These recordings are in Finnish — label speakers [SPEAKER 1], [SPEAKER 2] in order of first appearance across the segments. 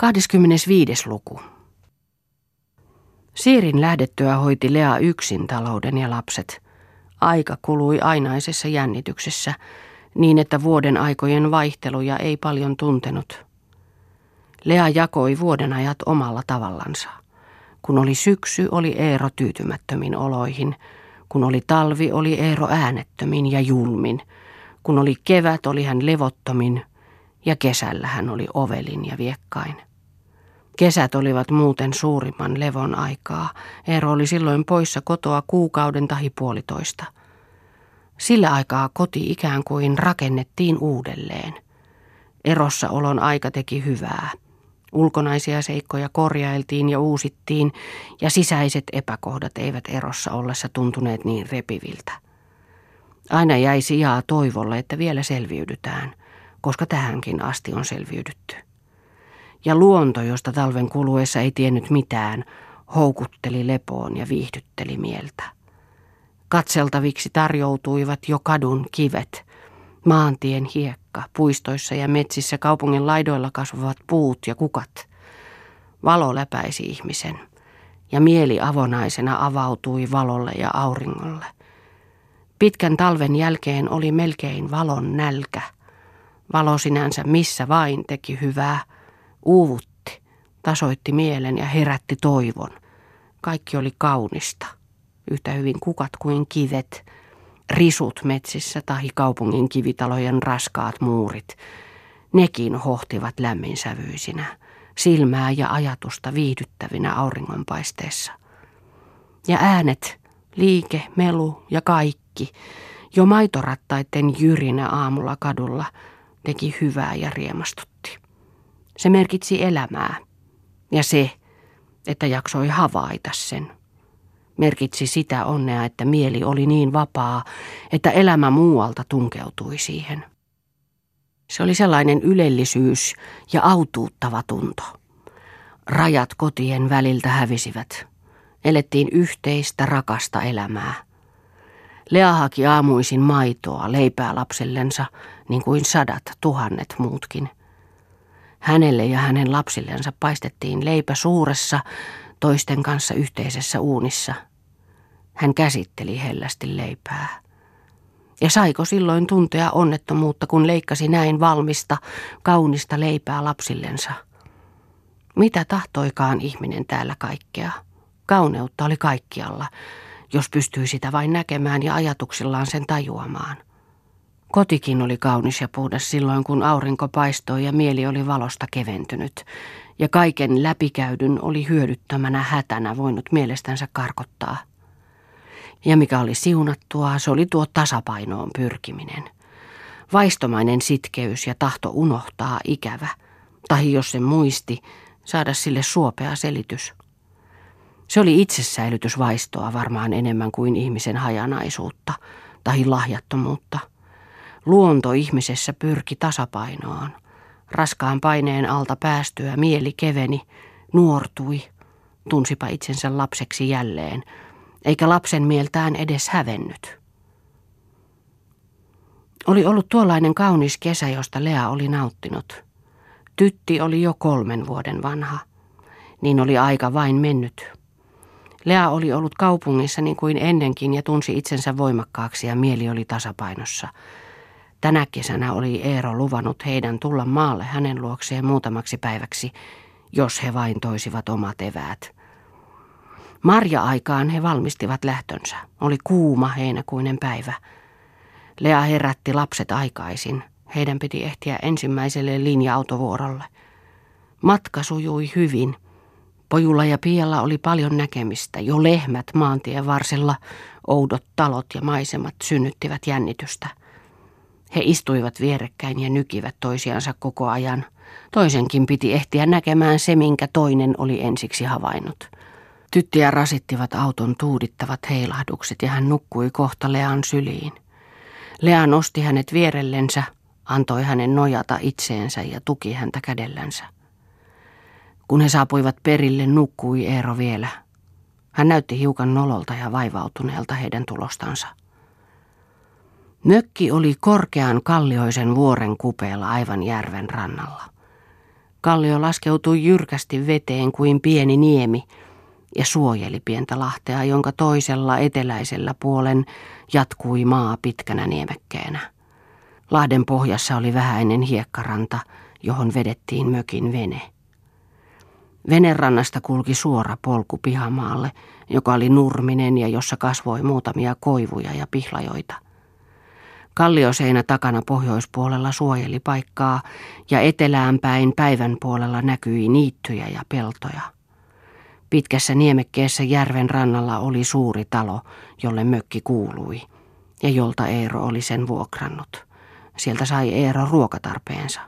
[SPEAKER 1] 25. luku. Siirin lähdettyä hoiti Lea yksin talouden ja lapset. Aika kului ainaisessa jännityksessä, niin että vuoden aikojen vaihteluja ei paljon tuntenut. Lea jakoi vuoden ajat omalla tavallansa. Kun oli syksy, oli Eero tyytymättömin oloihin. Kun oli talvi, oli Eero äänettömin ja julmin. Kun oli kevät, oli hän levottomin ja kesällä hän oli ovelin ja viekkain. Kesät olivat muuten suurimman levon aikaa. Eero oli silloin poissa kotoa kuukauden tahi puolitoista. Sillä aikaa koti ikään kuin rakennettiin uudelleen. Erossa olon aika teki hyvää. Ulkonaisia seikkoja korjailtiin ja uusittiin, ja sisäiset epäkohdat eivät erossa ollessa tuntuneet niin repiviltä. Aina jäi sijaa toivolle, että vielä selviydytään, koska tähänkin asti on selviydytty ja luonto, josta talven kuluessa ei tiennyt mitään, houkutteli lepoon ja viihdytteli mieltä. Katseltaviksi tarjoutuivat jo kadun kivet, maantien hiekka, puistoissa ja metsissä kaupungin laidoilla kasvavat puut ja kukat. Valo läpäisi ihmisen, ja mieli avonaisena avautui valolle ja auringolle. Pitkän talven jälkeen oli melkein valon nälkä. Valo sinänsä missä vain teki hyvää – uuvutti, tasoitti mielen ja herätti toivon. Kaikki oli kaunista, yhtä hyvin kukat kuin kivet, risut metsissä tai kaupungin kivitalojen raskaat muurit. Nekin hohtivat lämminsävyisinä, silmää ja ajatusta viihdyttävinä auringonpaisteessa. Ja äänet, liike, melu ja kaikki, jo maitorattaiden jyrinä aamulla kadulla, teki hyvää ja riemastutti. Se merkitsi elämää. Ja se, että jaksoi havaita sen, merkitsi sitä onnea, että mieli oli niin vapaa, että elämä muualta tunkeutui siihen. Se oli sellainen ylellisyys ja autuuttava tunto. Rajat kotien väliltä hävisivät. Elettiin yhteistä rakasta elämää. Lea haki aamuisin maitoa, leipää lapsellensa, niin kuin sadat tuhannet muutkin – Hänelle ja hänen lapsillensa paistettiin leipä suuressa, toisten kanssa yhteisessä uunissa. Hän käsitteli hellästi leipää. Ja saiko silloin tuntea onnettomuutta, kun leikkasi näin valmista, kaunista leipää lapsillensa? Mitä tahtoikaan ihminen täällä kaikkea? Kauneutta oli kaikkialla, jos pystyi sitä vain näkemään ja ajatuksillaan sen tajuamaan. Kotikin oli kaunis ja puhdas silloin, kun aurinko paistoi ja mieli oli valosta keventynyt, ja kaiken läpikäydyn oli hyödyttämänä hätänä voinut mielestänsä karkottaa. Ja mikä oli siunattua, se oli tuo tasapainoon pyrkiminen. Vaistomainen sitkeys ja tahto unohtaa ikävä, tai jos se muisti, saada sille suopea selitys. Se oli itsesäilytysvaistoa varmaan enemmän kuin ihmisen hajanaisuutta tai lahjattomuutta – Luonto ihmisessä pyrki tasapainoon. Raskaan paineen alta päästyä mieli keveni, nuortui, tunsipa itsensä lapseksi jälleen, eikä lapsen mieltään edes hävennyt. Oli ollut tuollainen kaunis kesä, josta Lea oli nauttinut. Tytti oli jo kolmen vuoden vanha. Niin oli aika vain mennyt. Lea oli ollut kaupungissa niin kuin ennenkin ja tunsi itsensä voimakkaaksi ja mieli oli tasapainossa. Tänä kesänä oli Eero luvannut heidän tulla maalle hänen luokseen muutamaksi päiväksi, jos he vain toisivat omat eväät. Marja-aikaan he valmistivat lähtönsä. Oli kuuma heinäkuinen päivä. Lea herätti lapset aikaisin. Heidän piti ehtiä ensimmäiselle linja-autovuorolle. Matka sujui hyvin. Pojulla ja Pialla oli paljon näkemistä. Jo lehmät maantien varsilla, oudot talot ja maisemat synnyttivät jännitystä. He istuivat vierekkäin ja nykivät toisiansa koko ajan. Toisenkin piti ehtiä näkemään se, minkä toinen oli ensiksi havainnut. Tyttiä rasittivat auton tuudittavat heilahdukset ja hän nukkui kohta Lean syliin. Lea nosti hänet vierellensä, antoi hänen nojata itseensä ja tuki häntä kädellänsä. Kun he saapuivat perille, nukkui Eero vielä. Hän näytti hiukan nololta ja vaivautuneelta heidän tulostansa. Mökki oli korkean kallioisen vuoren kupeella aivan järven rannalla. Kallio laskeutui jyrkästi veteen kuin pieni niemi ja suojeli pientä lahtea, jonka toisella eteläisellä puolen jatkui maa pitkänä niemekkeenä. Lahden pohjassa oli vähäinen hiekkaranta, johon vedettiin mökin vene. Venerannasta kulki suora polku pihamaalle, joka oli nurminen ja jossa kasvoi muutamia koivuja ja pihlajoita. Kallioseinä takana pohjoispuolella suojeli paikkaa ja etelään päin päivän puolella näkyi niittyjä ja peltoja. Pitkässä niemekkeessä järven rannalla oli suuri talo, jolle mökki kuului ja jolta Eero oli sen vuokrannut. Sieltä sai Eero ruokatarpeensa.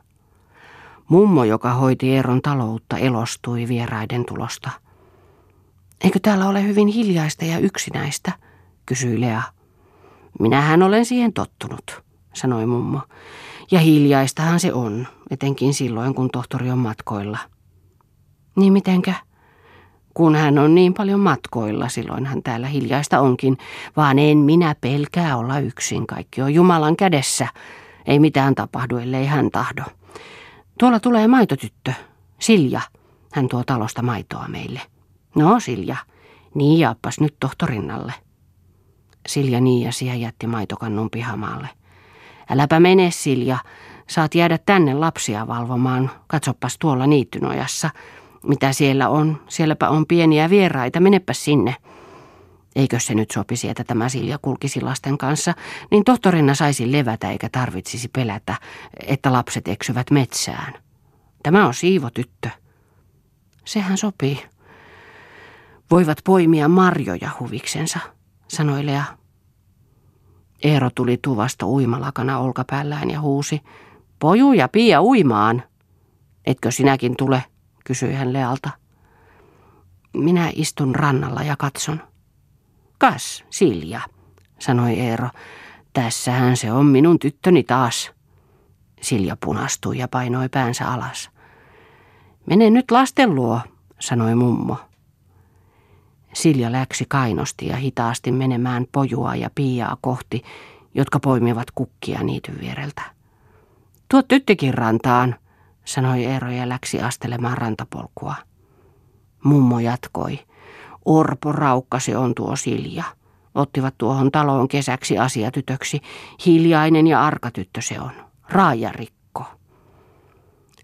[SPEAKER 1] Mummo, joka hoiti Eeron taloutta, elostui vieraiden tulosta. Eikö täällä ole hyvin hiljaista ja yksinäistä, kysyi Lea. Minähän olen siihen tottunut, sanoi mummo. Ja hiljaistahan se on, etenkin silloin, kun tohtori on matkoilla. Niin mitenkä? Kun hän on niin paljon matkoilla, silloin hän täällä hiljaista onkin, vaan en minä pelkää olla yksin. Kaikki on Jumalan kädessä. Ei mitään tapahdu, ellei hän tahdo. Tuolla tulee maitotyttö, Silja. Hän tuo talosta maitoa meille. No, Silja, niin jaappas nyt tohtorinnalle. Silja niiasi ja jätti maitokannun pihamaalle. Äläpä mene, Silja. Saat jäädä tänne lapsia valvomaan. Katsopas tuolla niittynojassa. Mitä siellä on? Sielläpä on pieniä vieraita. Menepä sinne. Eikö se nyt sopisi, että tämä Silja kulkisi lasten kanssa, niin tohtorina saisi levätä eikä tarvitsisi pelätä, että lapset eksyvät metsään. Tämä on siivotyttö. Sehän sopii. Voivat poimia marjoja huviksensa, sanoi Lea. Eero tuli tuvasta uimalakana olkapäällään ja huusi. Poju ja Pia uimaan. Etkö sinäkin tule, kysyi hän Lealta. Minä istun rannalla ja katson. Kas, Silja, sanoi Eero. Tässähän se on minun tyttöni taas. Silja punastui ja painoi päänsä alas. Mene nyt lasten luo, sanoi mummo. Silja läksi kainosti ja hitaasti menemään pojua ja piiaa kohti, jotka poimivat kukkia niityn viereltä. Tuo tyttikin rantaan, sanoi Eero ja läksi astelemaan rantapolkua. Mummo jatkoi. Orpo raukka se on tuo Silja. Ottivat tuohon taloon kesäksi asiatytöksi. Hiljainen ja arka tyttö se on. Raajarikko.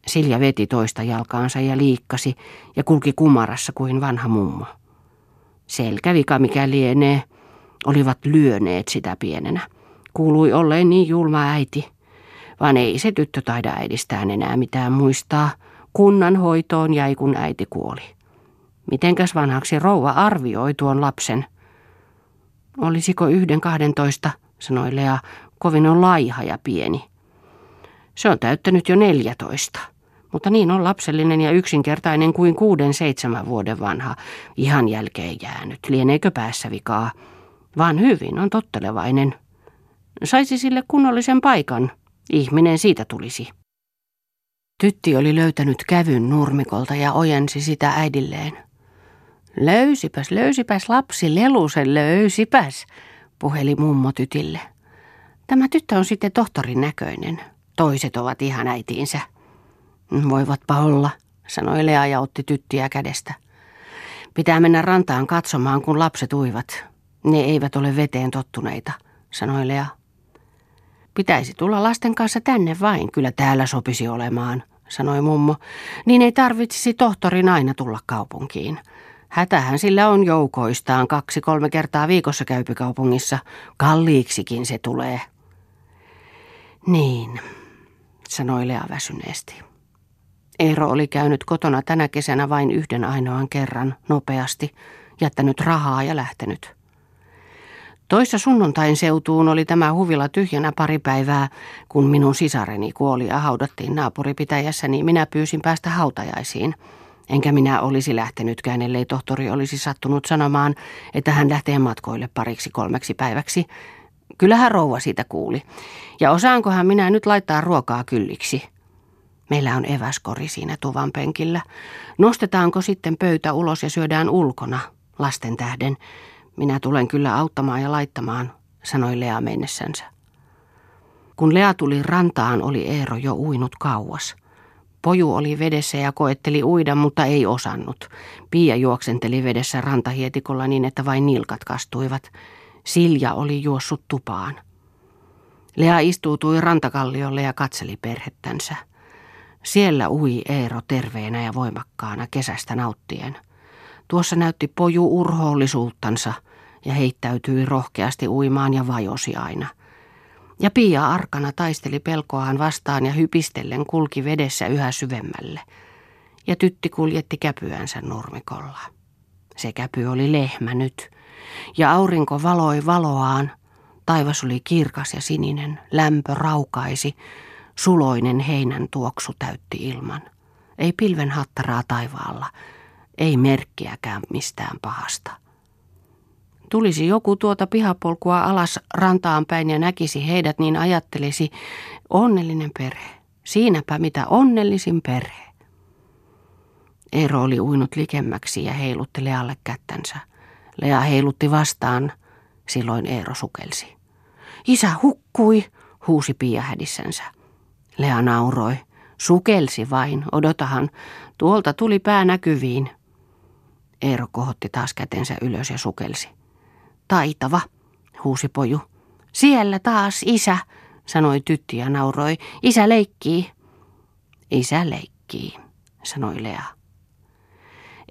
[SPEAKER 1] Silja veti toista jalkaansa ja liikkasi ja kulki kumarassa kuin vanha mummo. Selkävika mikä lienee, olivat lyöneet sitä pienenä. Kuului olleen niin julma äiti. Vaan ei se tyttö taida äidistään enää mitään muistaa. Kunnan hoitoon jäi kun äiti kuoli. Mitenkäs vanhaksi rouva arvioi tuon lapsen? Olisiko yhden kahdentoista, sanoi Lea, kovin on laiha ja pieni. Se on täyttänyt jo neljätoista, mutta niin on lapsellinen ja yksinkertainen kuin kuuden seitsemän vuoden vanha, ihan jälkeen jäänyt, lieneekö päässä vikaa, vaan hyvin on tottelevainen. Saisi sille kunnollisen paikan, ihminen siitä tulisi. Tytti oli löytänyt kävyn nurmikolta ja ojensi sitä äidilleen. Löysipäs, löysipäs lapsi, lelusen löysipäs, puheli mummo tytille. Tämä tyttö on sitten tohtorin näköinen. Toiset ovat ihan äitiinsä. Voivatpa olla, sanoi Lea ja otti tyttiä kädestä. Pitää mennä rantaan katsomaan, kun lapset uivat. Ne eivät ole veteen tottuneita, sanoi Lea. Pitäisi tulla lasten kanssa tänne vain, kyllä täällä sopisi olemaan, sanoi mummo. Niin ei tarvitsisi tohtorin aina tulla kaupunkiin. Hätähän sillä on joukoistaan kaksi-kolme kertaa viikossa käypykaupungissa. Kalliiksikin se tulee. Niin, sanoi Lea väsyneesti. Eero oli käynyt kotona tänä kesänä vain yhden ainoan kerran, nopeasti, jättänyt rahaa ja lähtenyt. Toissa sunnuntain seutuun oli tämä huvila tyhjänä pari päivää, kun minun sisareni kuoli ja haudattiin naapuripitäjässä, niin minä pyysin päästä hautajaisiin – Enkä minä olisi lähtenytkään, ellei tohtori olisi sattunut sanomaan, että hän lähtee matkoille pariksi kolmeksi päiväksi. Kyllähän rouva siitä kuuli. Ja osaankohan minä nyt laittaa ruokaa kylliksi? Meillä on eväskori siinä tuvan penkillä. Nostetaanko sitten pöytä ulos ja syödään ulkona, lasten tähden? Minä tulen kyllä auttamaan ja laittamaan, sanoi Lea mennessänsä. Kun Lea tuli rantaan, oli Eero jo uinut kauas – Poju oli vedessä ja koetteli uida, mutta ei osannut. Pia juoksenteli vedessä rantahietikolla niin, että vain nilkat kastuivat. Silja oli juossut tupaan. Lea istuutui rantakalliolle ja katseli perhettänsä. Siellä ui Eero terveenä ja voimakkaana kesästä nauttien. Tuossa näytti poju urhoollisuuttansa ja heittäytyi rohkeasti uimaan ja vajosi aina. Ja Pia arkana taisteli pelkoaan vastaan ja hypistellen kulki vedessä yhä syvemmälle. Ja tytti kuljetti käpyänsä nurmikolla. Se käpy oli lehmä nyt, ja aurinko valoi valoaan. Taivas oli kirkas ja sininen, lämpö raukaisi, suloinen heinän tuoksu täytti ilman. Ei pilven hattaraa taivaalla, ei merkkiäkään mistään pahasta. Tulisi joku tuota pihapolkua alas rantaan päin ja näkisi heidät, niin ajattelisi, onnellinen perhe. Siinäpä mitä onnellisin perhe. Eero oli uinut likemmäksi ja heilutti Lealle kättänsä. Lea heilutti vastaan, silloin Eero sukelsi. Isä hukkui, huusi Pia hädissänsä. Lea nauroi. Sukelsi vain, odotahan. Tuolta tuli pää näkyviin. Eero kohotti taas kätensä ylös ja sukelsi. Taitava, huusi poju. Siellä taas isä, sanoi tytti ja nauroi. Isä leikkii. Isä leikkii, sanoi Lea.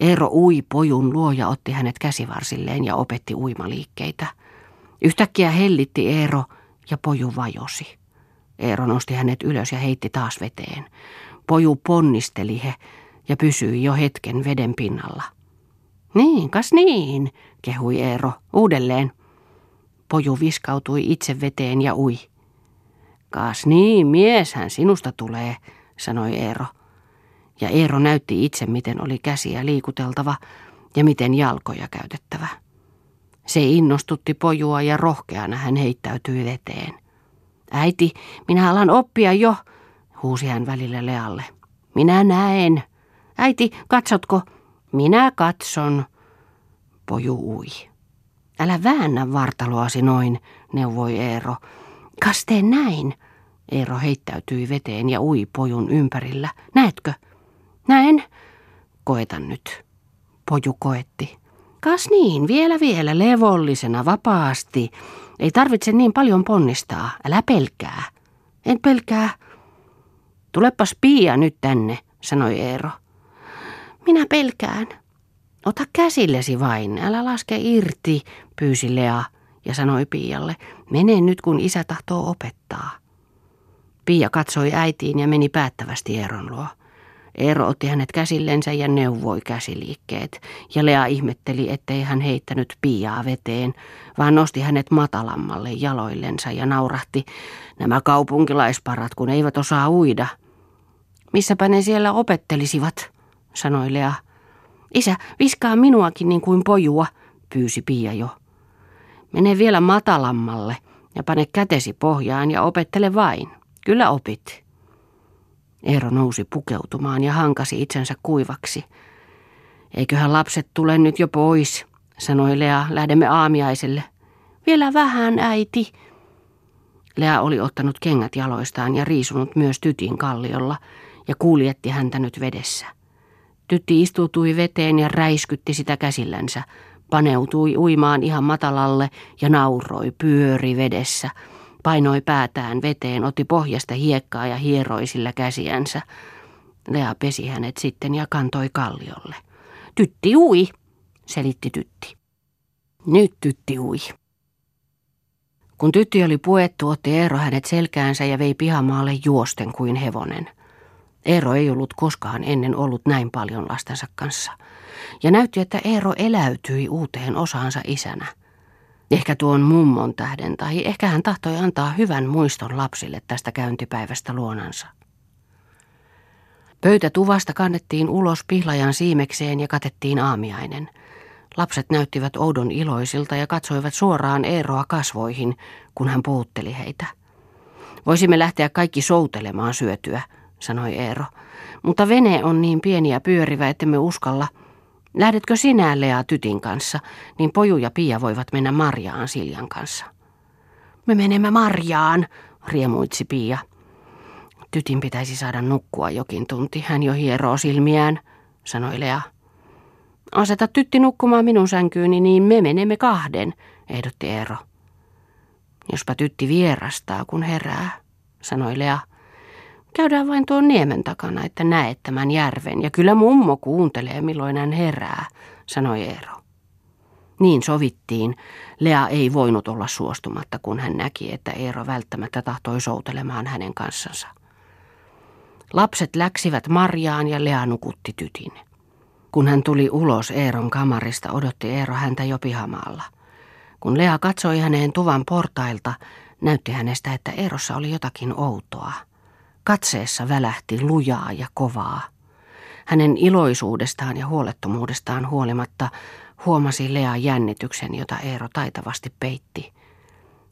[SPEAKER 1] Eero ui pojun luo ja otti hänet käsivarsilleen ja opetti uimaliikkeitä. Yhtäkkiä hellitti Eero ja poju vajosi. Eero nosti hänet ylös ja heitti taas veteen. Poju ponnisteli he ja pysyi jo hetken veden pinnalla. Niin, kas niin, kehui Eero uudelleen. Poju viskautui itse veteen ja ui. Kas niin, mieshän sinusta tulee, sanoi Eero. Ja Eero näytti itse, miten oli käsiä liikuteltava ja miten jalkoja käytettävä. Se innostutti pojua ja rohkeana hän heittäytyi veteen. Äiti, minä alan oppia jo, huusi hän välillä Lealle. Minä näen. Äiti, katsotko? Minä katson. Poju ui. Älä väännä vartaloasi noin, neuvoi Eero. Kas tee näin. Eero heittäytyi veteen ja ui pojun ympärillä. Näetkö? Näen. Koetan nyt. Poju koetti. Kas niin, vielä vielä, levollisena, vapaasti. Ei tarvitse niin paljon ponnistaa. Älä pelkää. En pelkää. Tulepas Pia nyt tänne, sanoi Eero. Minä pelkään. Ota käsillesi vain, älä laske irti, pyysi Lea ja sanoi Pialle. Mene nyt, kun isä tahtoo opettaa. Pia katsoi äitiin ja meni päättävästi Eeron luo. Eero otti hänet käsillensä ja neuvoi käsiliikkeet, ja Lea ihmetteli, ettei hän heittänyt piiaa veteen, vaan nosti hänet matalammalle jaloillensa ja naurahti, nämä kaupunkilaisparat, kun eivät osaa uida. Missäpä ne siellä opettelisivat, sanoi Lea. Isä, viskaa minuakin niin kuin pojua, pyysi Pia jo. Mene vielä matalammalle ja pane kätesi pohjaan ja opettele vain. Kyllä opit. Eero nousi pukeutumaan ja hankasi itsensä kuivaksi. Eiköhän lapset tule nyt jo pois, sanoi Lea, lähdemme aamiaiselle. Vielä vähän, äiti. Lea oli ottanut kengät jaloistaan ja riisunut myös tytin kalliolla ja kuljetti häntä nyt vedessä. Tytti istuutui veteen ja räiskytti sitä käsillänsä, paneutui uimaan ihan matalalle ja nauroi pyöri vedessä – painoi päätään veteen, otti pohjasta hiekkaa ja hieroi sillä käsiänsä. Lea pesi hänet sitten ja kantoi kalliolle. Tytti ui, selitti tytti. Nyt tytti ui. Kun tytti oli puettu, otti Eero hänet selkäänsä ja vei pihamaalle juosten kuin hevonen. Eero ei ollut koskaan ennen ollut näin paljon lastensa kanssa. Ja näytti, että Eero eläytyi uuteen osaansa isänä – Ehkä tuon mummon tähden tai ehkä hän tahtoi antaa hyvän muiston lapsille tästä käyntipäivästä luonansa. Pöytätuvasta kannettiin ulos pihlajan siimekseen ja katettiin aamiainen. Lapset näyttivät oudon iloisilta ja katsoivat suoraan Eeroa kasvoihin, kun hän puutteli heitä. Voisimme lähteä kaikki soutelemaan syötyä, sanoi Eero. Mutta vene on niin pieni ja pyörivä, ettemme uskalla – Lähdetkö sinä Lea tytin kanssa, niin Poju ja Pia voivat mennä Marjaan Siljan kanssa. Me menemme Marjaan, riemuitsi Pia. Tytin pitäisi saada nukkua jokin tunti. Hän jo hieroo silmiään, sanoi Lea. Aseta tytti nukkumaan minun sänkyyni, niin me menemme kahden, ehdotti Eero. Jospa tytti vierastaa, kun herää, sanoi Lea. Käydään vain tuon niemen takana, että näet tämän järven, ja kyllä mummo kuuntelee, milloin hän herää, sanoi Eero. Niin sovittiin. Lea ei voinut olla suostumatta, kun hän näki, että Eero välttämättä tahtoi soutelemaan hänen kanssansa. Lapset läksivät Marjaan ja Lea nukutti tytin. Kun hän tuli ulos Eeron kamarista, odotti Eero häntä jo pihamaalla. Kun Lea katsoi häneen tuvan portailta, näytti hänestä, että Eerossa oli jotakin outoa. Katseessa välähti lujaa ja kovaa. Hänen iloisuudestaan ja huolettomuudestaan huolimatta huomasi Lea jännityksen, jota Eero taitavasti peitti.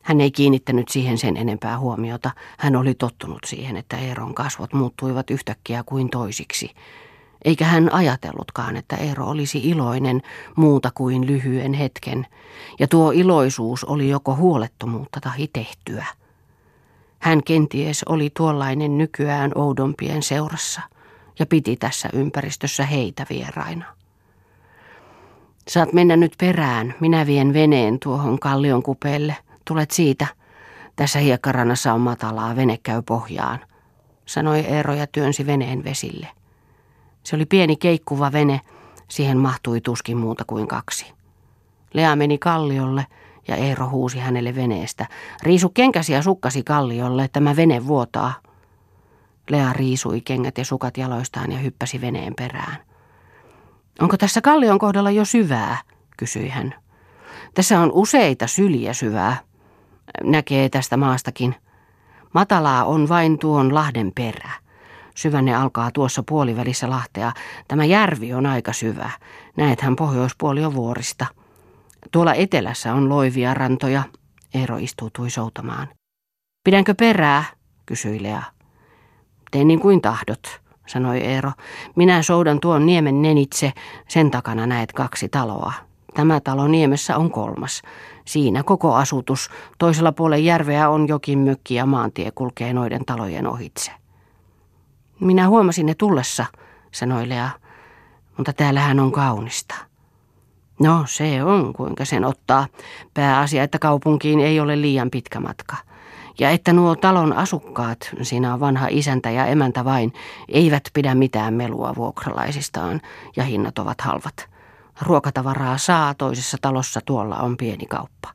[SPEAKER 1] Hän ei kiinnittänyt siihen sen enempää huomiota. Hän oli tottunut siihen, että Eeron kasvot muuttuivat yhtäkkiä kuin toisiksi. Eikä hän ajatellutkaan, että Eero olisi iloinen muuta kuin lyhyen hetken, ja tuo iloisuus oli joko huolettomuutta tai tehtyä. Hän kenties oli tuollainen nykyään oudompien seurassa ja piti tässä ympäristössä heitä vieraina. Saat mennä nyt perään, minä vien veneen tuohon kallion kupeelle. Tulet siitä. Tässä hiekkarannassa on matalaa, vene käy pohjaan, sanoi Eero ja työnsi veneen vesille. Se oli pieni keikkuva vene, siihen mahtui tuskin muuta kuin kaksi. Lea meni kalliolle ja Eero huusi hänelle veneestä. Riisu kenkäsi ja sukkasi kalliolle, tämä vene vuotaa. Lea riisui kengät ja sukat jaloistaan ja hyppäsi veneen perään. Onko tässä kallion kohdalla jo syvää, kysyi hän. Tässä on useita syliä syvää. Näkee tästä maastakin. Matalaa on vain tuon lahden perä. Syvänne alkaa tuossa puolivälissä lahtea. Tämä järvi on aika syvä. Näethän pohjoispuoli on vuorista. Tuolla etelässä on loivia rantoja. Eero istuutui soutamaan. Pidänkö perää? kysyi Lea. Tee niin kuin tahdot, sanoi Eero. Minä soudan tuon niemen nenitse, sen takana näet kaksi taloa. Tämä talo niemessä on kolmas. Siinä koko asutus. Toisella puolen järveä on jokin mökki ja maantie kulkee noiden talojen ohitse. Minä huomasin ne tullessa, sanoi Lea, mutta täällähän on kaunista. No se on, kuinka sen ottaa. Pääasia, että kaupunkiin ei ole liian pitkä matka. Ja että nuo talon asukkaat, siinä on vanha isäntä ja emäntä vain, eivät pidä mitään melua vuokralaisistaan ja hinnat ovat halvat. Ruokatavaraa saa toisessa talossa, tuolla on pieni kauppa.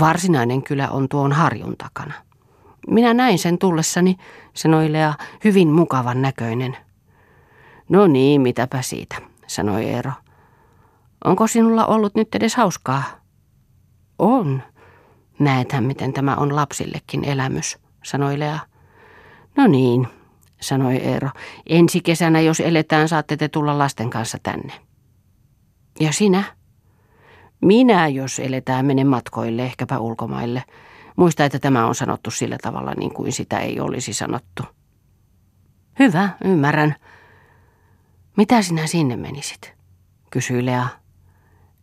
[SPEAKER 1] Varsinainen kylä on tuon harjun takana. Minä näin sen tullessani, sanoi Lea, hyvin mukavan näköinen. No niin, mitäpä siitä, sanoi Eero. Onko sinulla ollut nyt edes hauskaa? On. Näethän, miten tämä on lapsillekin elämys, sanoi Lea. No niin, sanoi Eero. Ensi kesänä, jos eletään, saatte te tulla lasten kanssa tänne. Ja sinä? Minä, jos eletään, menen matkoille, ehkäpä ulkomaille. Muista, että tämä on sanottu sillä tavalla, niin kuin sitä ei olisi sanottu. Hyvä, ymmärrän. Mitä sinä sinne menisit? kysyi Lea.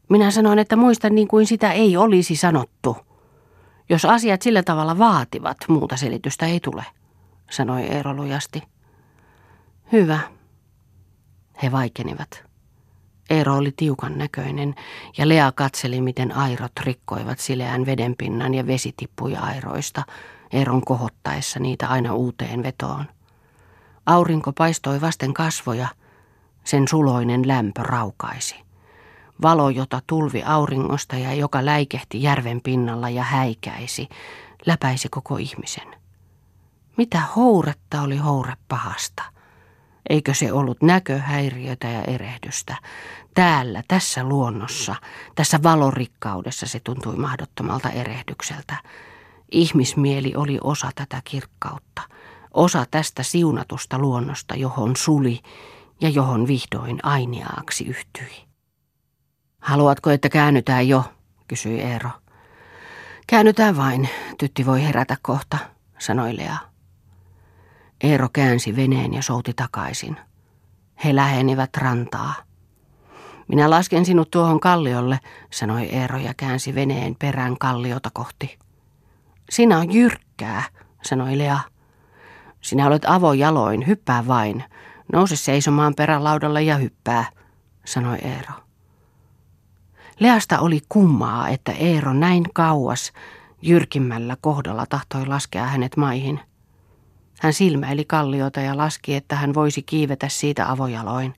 [SPEAKER 1] Minä sanoin, että muistan niin kuin sitä ei olisi sanottu. Jos asiat sillä tavalla vaativat, muuta selitystä ei tule, sanoi Eero lujasti. Hyvä. He vaikenivat. Eero oli tiukan näköinen ja Lea katseli, miten airot rikkoivat sileän vedenpinnan ja vesi tippui airoista, Eeron kohottaessa niitä aina uuteen vetoon. Aurinko paistoi vasten kasvoja, sen suloinen lämpö raukaisi. Valo, jota tulvi auringosta ja joka läikehti järven pinnalla ja häikäisi, läpäisi koko ihmisen. Mitä houretta oli houre pahasta – Eikö se ollut näköhäiriötä ja erehdystä? Täällä, tässä luonnossa, tässä valorikkaudessa se tuntui mahdottomalta erehdykseltä. Ihmismieli oli osa tätä kirkkautta, osa tästä siunatusta luonnosta, johon suli ja johon vihdoin ainiaaksi yhtyi. Haluatko, että käännytään jo, kysyi Eero. Käännytään vain, tytti voi herätä kohta, sanoi Lea. Eero käänsi veneen ja souti takaisin. He lähenivät rantaa. Minä lasken sinut tuohon kalliolle, sanoi Eero ja käänsi veneen perään kalliota kohti. Sinä on jyrkkää, sanoi Lea. Sinä olet avojaloin, hyppää vain. Nouse seisomaan perälaudalle ja hyppää, sanoi Eero. Leasta oli kummaa, että Eero näin kauas jyrkimmällä kohdalla tahtoi laskea hänet maihin. Hän silmäili kalliota ja laski, että hän voisi kiivetä siitä avojaloin.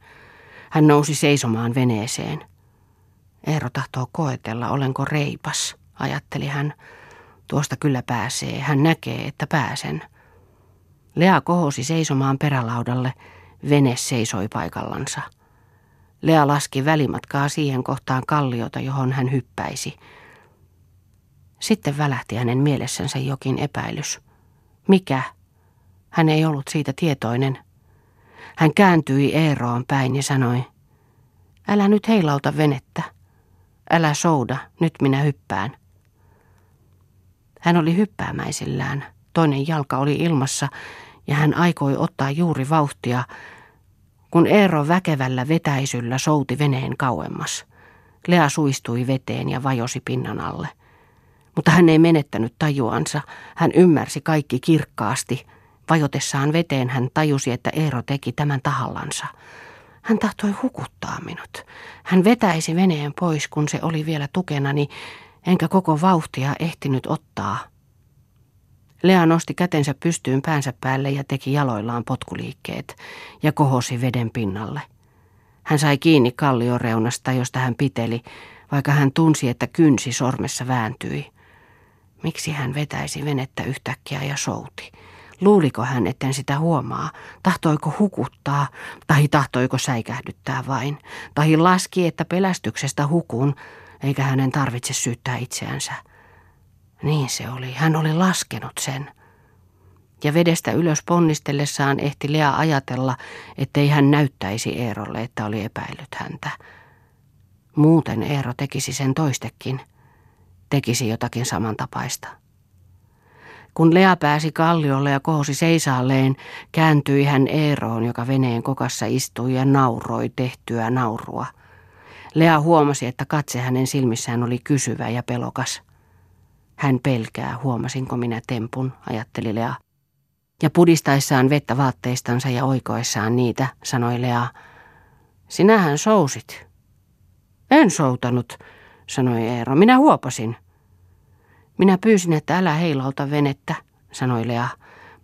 [SPEAKER 1] Hän nousi seisomaan veneeseen. Eero tahtoo koetella, olenko reipas, ajatteli hän. Tuosta kyllä pääsee, hän näkee, että pääsen. Lea kohosi seisomaan perälaudalle, vene seisoi paikallansa. Lea laski välimatkaa siihen kohtaan kalliota, johon hän hyppäisi. Sitten välähti hänen mielessänsä jokin epäilys. Mikä? Hän ei ollut siitä tietoinen. Hän kääntyi Eeroon päin ja sanoi, älä nyt heilauta venettä. Älä souda, nyt minä hyppään. Hän oli hyppäämäisillään. Toinen jalka oli ilmassa ja hän aikoi ottaa juuri vauhtia, kun Eero väkevällä vetäisyllä souti veneen kauemmas. Lea suistui veteen ja vajosi pinnan alle. Mutta hän ei menettänyt tajuansa. Hän ymmärsi kaikki kirkkaasti. Vajotessaan veteen hän tajusi, että Eero teki tämän tahallansa. Hän tahtoi hukuttaa minut. Hän vetäisi veneen pois, kun se oli vielä tukenani, enkä koko vauhtia ehtinyt ottaa. Lea nosti kätensä pystyyn päänsä päälle ja teki jaloillaan potkuliikkeet ja kohosi veden pinnalle. Hän sai kiinni kallioreunasta, josta hän piteli, vaikka hän tunsi, että kynsi sormessa vääntyi. Miksi hän vetäisi venettä yhtäkkiä ja souti? Luuliko hän, etten sitä huomaa? Tahtoiko hukuttaa, tai tahtoiko säikähdyttää vain? Tai laski, että pelästyksestä hukun, eikä hänen tarvitse syyttää itseänsä. Niin se oli, hän oli laskenut sen. Ja vedestä ylös ponnistellessaan ehti Lea ajatella, ettei hän näyttäisi Eerolle, että oli epäillyt häntä. Muuten Eero tekisi sen toistekin, tekisi jotakin samantapaista. Kun Lea pääsi kalliolle ja kohosi seisaalleen, kääntyi hän Eeroon, joka veneen kokassa istui ja nauroi tehtyä naurua. Lea huomasi, että katse hänen silmissään oli kysyvä ja pelokas. Hän pelkää, huomasinko minä tempun, ajatteli Lea. Ja pudistaessaan vettä vaatteistansa ja oikoessaan niitä, sanoi Lea, sinähän sousit. En soutanut, sanoi Eero, minä huopasin. Minä pyysin, että älä heilauta venettä, sanoi Lea.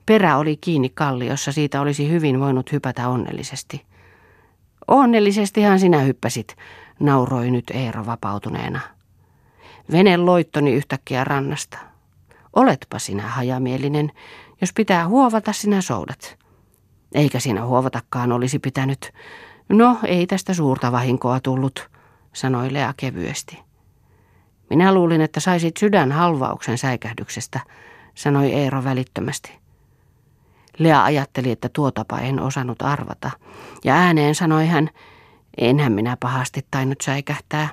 [SPEAKER 1] Perä oli kiinni kalliossa, siitä olisi hyvin voinut hypätä onnellisesti. Onnellisestihan sinä hyppäsit, nauroi nyt Eero vapautuneena. Vene loittoni yhtäkkiä rannasta. Oletpa sinä hajamielinen, jos pitää huovata, sinä soudat. Eikä siinä huovatakaan olisi pitänyt. No, ei tästä suurta vahinkoa tullut, sanoi Lea kevyesti. Minä luulin, että saisit sydän halvauksen säikähdyksestä, sanoi Eero välittömästi. Lea ajatteli, että tuotapa en osannut arvata, ja ääneen sanoi hän, enhän minä pahasti tainnut säikähtää,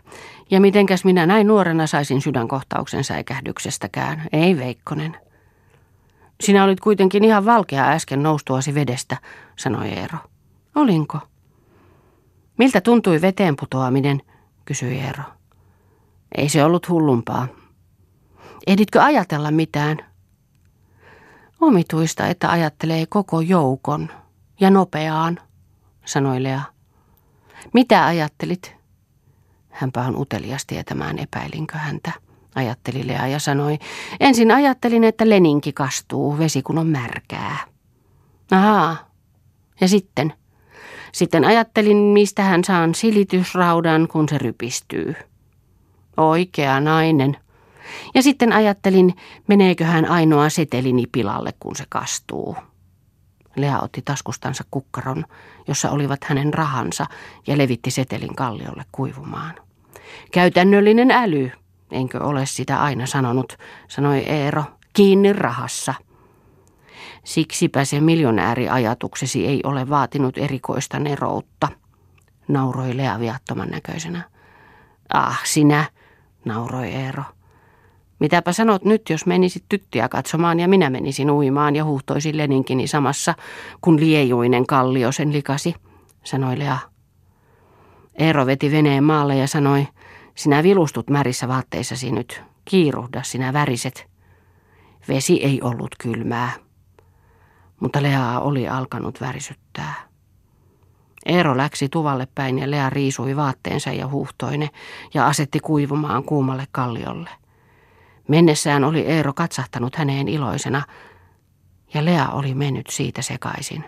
[SPEAKER 1] ja mitenkäs minä näin nuorena saisin sydänkohtauksen säikähdyksestäkään, ei Veikkonen. Sinä olit kuitenkin ihan valkea äsken noustuasi vedestä, sanoi Eero. Olinko? Miltä tuntui veteen putoaminen, kysyi Eero. Ei se ollut hullumpaa. Ehditkö ajatella mitään? Omituista, että ajattelee koko joukon ja nopeaan, sanoi Lea. Mitä ajattelit? Hänpä on utelias tietämään, epäilinkö häntä, ajatteli Lea ja sanoi. Ensin ajattelin, että leninki kastuu, vesi kun on märkää. Ahaa, ja sitten? Sitten ajattelin, mistä hän saan silitysraudan, kun se rypistyy. Oikea nainen. Ja sitten ajattelin, meneekö hän ainoa setelini pilalle, kun se kastuu. Lea otti taskustansa kukkaron, jossa olivat hänen rahansa, ja levitti setelin kalliolle kuivumaan. Käytännöllinen äly, enkö ole sitä aina sanonut, sanoi Eero, kiinni rahassa. Siksipä se miljonääriajatuksesi ei ole vaatinut erikoista neroutta, nauroi Lea viattoman näköisenä. Ah, sinä, nauroi Eero. Mitäpä sanot nyt, jos menisit tyttiä katsomaan ja minä menisin uimaan ja huuhtoisin Leninkini samassa, kun liejuinen kallio sen likasi, sanoi Lea. Eero veti veneen maalle ja sanoi, sinä vilustut märissä vaatteissasi nyt. Kiiruhda, sinä väriset. Vesi ei ollut kylmää. Mutta Leaa oli alkanut värisyttää. Eero läksi tuvalle päin ja Lea riisui vaatteensa ja huuhtoine ja asetti kuivumaan kuumalle kalliolle. Mennessään oli Eero katsahtanut häneen iloisena, ja Lea oli mennyt siitä sekaisin.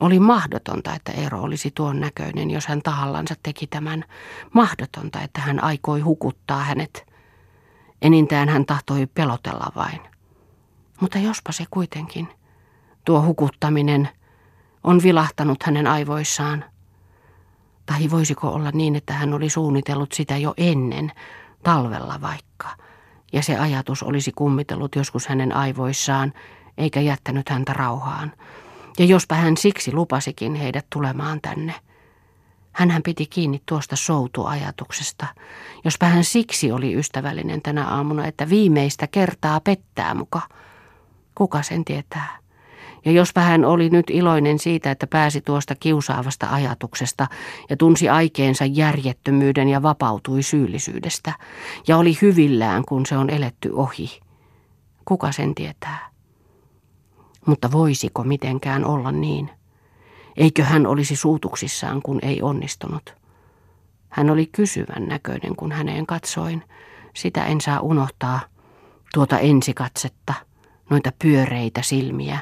[SPEAKER 1] Oli mahdotonta, että Eero olisi tuon näköinen, jos hän tahallansa teki tämän. Mahdotonta, että hän aikoi hukuttaa hänet. Enintään hän tahtoi pelotella vain. Mutta jospa se kuitenkin, tuo hukuttaminen, on vilahtanut hänen aivoissaan. Tai voisiko olla niin, että hän oli suunnitellut sitä jo ennen, talvella vaikka, ja se ajatus olisi kummitellut joskus hänen aivoissaan, eikä jättänyt häntä rauhaan. Ja jospa hän siksi lupasikin heidät tulemaan tänne. Hänhän piti kiinni tuosta soutuajatuksesta. Jospa hän siksi oli ystävällinen tänä aamuna, että viimeistä kertaa pettää muka. Kuka sen tietää? Ja jospa hän oli nyt iloinen siitä, että pääsi tuosta kiusaavasta ajatuksesta ja tunsi aikeensa järjettömyyden ja vapautui syyllisyydestä. Ja oli hyvillään, kun se on eletty ohi. Kuka sen tietää? Mutta voisiko mitenkään olla niin? Eikö hän olisi suutuksissaan, kun ei onnistunut? Hän oli kysyvän näköinen, kun häneen katsoin. Sitä en saa unohtaa, tuota ensikatsetta, noita pyöreitä silmiä,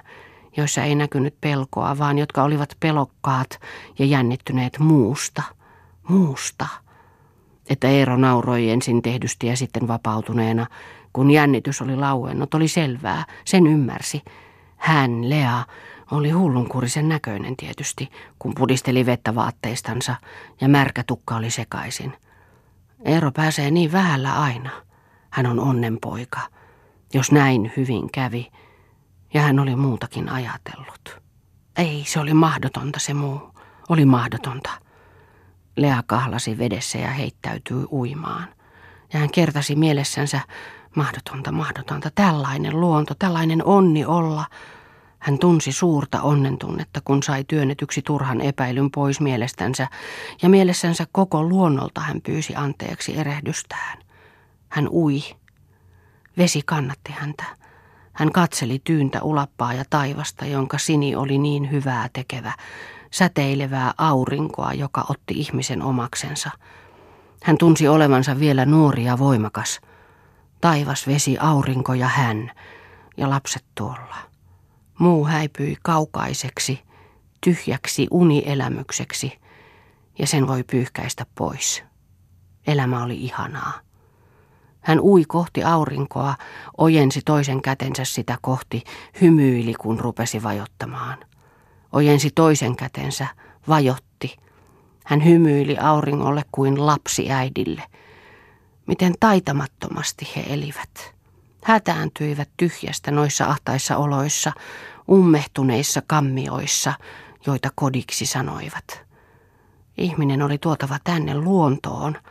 [SPEAKER 1] joissa ei näkynyt pelkoa, vaan jotka olivat pelokkaat ja jännittyneet muusta, muusta. Että Eero nauroi ensin tehdysti ja sitten vapautuneena, kun jännitys oli lauennut, oli selvää, sen ymmärsi. Hän, Lea, oli hullunkurisen näköinen tietysti, kun pudisteli vettä vaatteistansa ja märkä tukka oli sekaisin. Eero pääsee niin vähällä aina. Hän on onnenpoika. Jos näin hyvin kävi, ja hän oli muutakin ajatellut. Ei, se oli mahdotonta se muu. Oli mahdotonta. Lea kahlasi vedessä ja heittäytyi uimaan. Ja hän kertasi mielessänsä, mahdotonta, mahdotonta, tällainen luonto, tällainen onni olla. Hän tunsi suurta onnentunnetta, kun sai työnnetyksi turhan epäilyn pois mielestänsä, ja mielessänsä koko luonnolta hän pyysi anteeksi erehdystään. Hän ui. Vesi kannatti häntä. Hän katseli tyyntä ulappaa ja taivasta, jonka sini oli niin hyvää tekevä, säteilevää aurinkoa, joka otti ihmisen omaksensa. Hän tunsi olevansa vielä nuori ja voimakas. Taivas, vesi, aurinko ja hän, ja lapset tuolla. Muu häipyi kaukaiseksi, tyhjäksi unielämykseksi, ja sen voi pyyhkäistä pois. Elämä oli ihanaa. Hän ui kohti aurinkoa, ojensi toisen kätensä sitä kohti, hymyili kun rupesi vajottamaan. Ojensi toisen kätensä, vajotti. Hän hymyili auringolle kuin lapsi äidille. Miten taitamattomasti he elivät. Hätääntyivät tyhjästä noissa ahtaissa oloissa, ummehtuneissa kammioissa, joita kodiksi sanoivat. Ihminen oli tuotava tänne luontoon –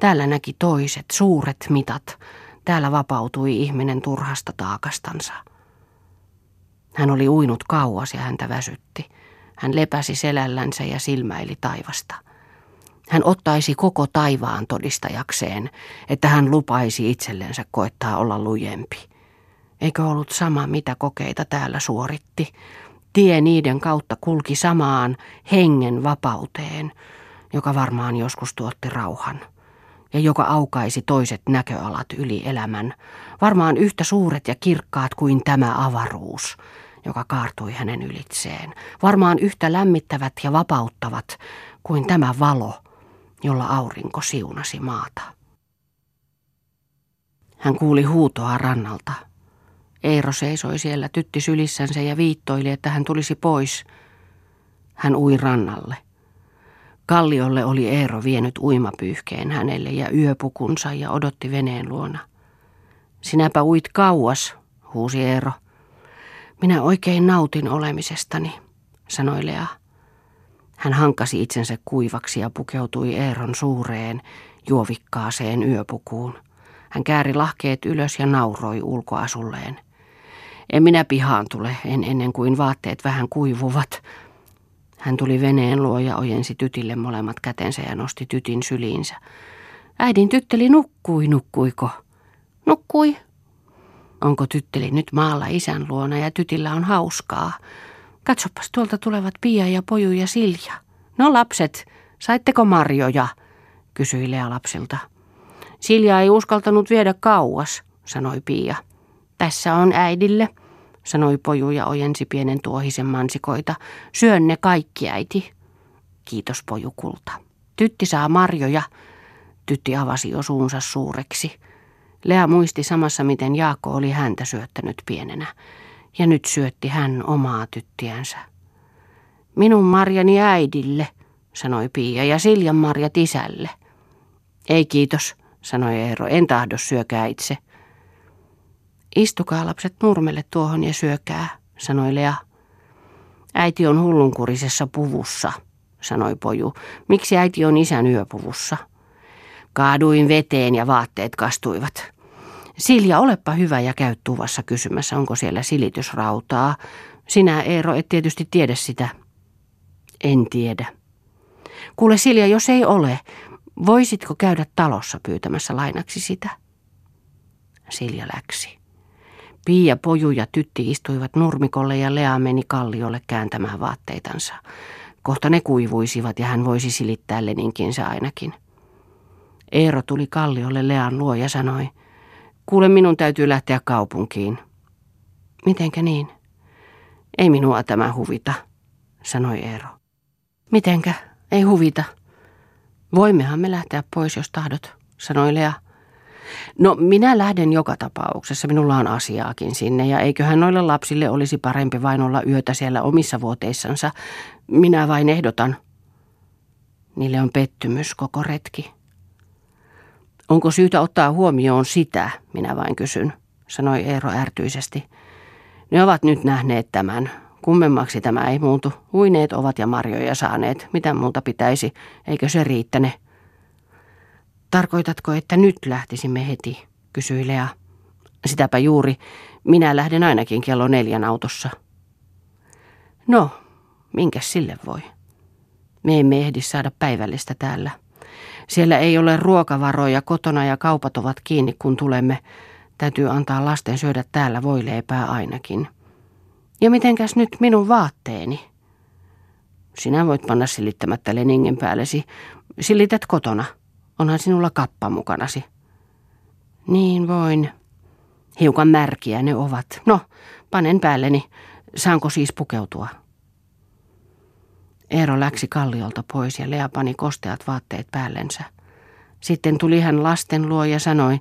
[SPEAKER 1] Täällä näki toiset, suuret mitat. Täällä vapautui ihminen turhasta taakastansa. Hän oli uinut kauas ja häntä väsytti. Hän lepäsi selällänsä ja silmäili taivasta. Hän ottaisi koko taivaan todistajakseen, että hän lupaisi itsellensä koettaa olla lujempi. Eikö ollut sama, mitä kokeita täällä suoritti? Tie niiden kautta kulki samaan hengen vapauteen, joka varmaan joskus tuotti rauhan ja joka aukaisi toiset näköalat yli elämän, varmaan yhtä suuret ja kirkkaat kuin tämä avaruus, joka kaartui hänen ylitseen, varmaan yhtä lämmittävät ja vapauttavat kuin tämä valo, jolla aurinko siunasi maata. Hän kuuli huutoa rannalta. Eero seisoi siellä tytti sylissänsä ja viittoili, että hän tulisi pois. Hän ui rannalle. Kalliolle oli Eero vienyt uimapyyhkeen hänelle ja yöpukunsa ja odotti veneen luona. Sinäpä uit kauas, huusi Eero. Minä oikein nautin olemisestani, sanoi Lea. Hän hankasi itsensä kuivaksi ja pukeutui Eeron suureen, juovikkaaseen yöpukuun. Hän kääri lahkeet ylös ja nauroi ulkoasulleen. En minä pihaan tule, en ennen kuin vaatteet vähän kuivuvat, hän tuli veneen luo ja ojensi tytille molemmat kätensä ja nosti tytin syliinsä. Äidin tytteli nukkui, nukkuiko? Nukkui. Onko tytteli nyt maalla isän luona ja tytillä on hauskaa? Katsopas, tuolta tulevat Pia ja Poju ja Silja. No lapset, saitteko marjoja? kysyi Lea lapsilta. Silja ei uskaltanut viedä kauas, sanoi Pia. Tässä on äidille, sanoi Poju ja ojensi pienen tuohisen mansikoita. Syön ne kaikki, äiti. Kiitos pojukulta. Tytti saa marjoja. Tytti avasi jo suunsa suureksi. Lea muisti samassa, miten Jaakko oli häntä syöttänyt pienenä. Ja nyt syötti hän omaa tyttiänsä. Minun marjani äidille, sanoi Pia, ja Siljan marjat isälle. Ei kiitos, sanoi Eero, en tahdo syökää itse. Istukaa lapset nurmelle tuohon ja syökää, sanoi Lea. Äiti on hullunkurisessa puvussa, sanoi poju. Miksi äiti on isän yöpuvussa? Kaaduin veteen ja vaatteet kastuivat. Silja, olepa hyvä ja käy tuvassa kysymässä, onko siellä silitysrautaa. Sinä, Eero, et tietysti tiedä sitä. En tiedä. Kuule Silja, jos ei ole, voisitko käydä talossa pyytämässä lainaksi sitä? Silja läksi. Pia, Poju ja Tytti istuivat nurmikolle ja Lea meni kalliolle kääntämään vaatteitansa. Kohta ne kuivuisivat ja hän voisi silittää leninkinsä ainakin. Eero tuli kalliolle Lean luo ja sanoi, kuule minun täytyy lähteä kaupunkiin. Mitenkä niin? Ei minua tämä huvita, sanoi Eero. Mitenkä? Ei huvita. Voimmehan me lähteä pois, jos tahdot, sanoi Lea. No minä lähden joka tapauksessa, minulla on asiaakin sinne ja eiköhän noille lapsille olisi parempi vain olla yötä siellä omissa vuoteissansa. Minä vain ehdotan. Niille on pettymys koko retki. Onko syytä ottaa huomioon sitä, minä vain kysyn, sanoi Eero ärtyisesti. Ne ovat nyt nähneet tämän. Kummemmaksi tämä ei muutu. Uineet ovat ja marjoja saaneet. Mitä muuta pitäisi? Eikö se riittäne? Tarkoitatko, että nyt lähtisimme heti, kysyi Lea. Sitäpä juuri. Minä lähden ainakin kello neljän autossa. No, minkä sille voi? Me emme ehdi saada päivällistä täällä. Siellä ei ole ruokavaroja kotona ja kaupat ovat kiinni, kun tulemme. Täytyy antaa lasten syödä täällä voileipää ainakin. Ja mitenkäs nyt minun vaatteeni? Sinä voit panna silittämättä leningen päällesi. Silität kotona. Onhan sinulla kappa mukanasi. Niin voin. Hiukan märkiä ne ovat. No, panen päälleni. Saanko siis pukeutua? Eero läksi kalliolta pois ja Lea pani kosteat vaatteet päällensä. Sitten tuli hän lasten luo ja sanoi,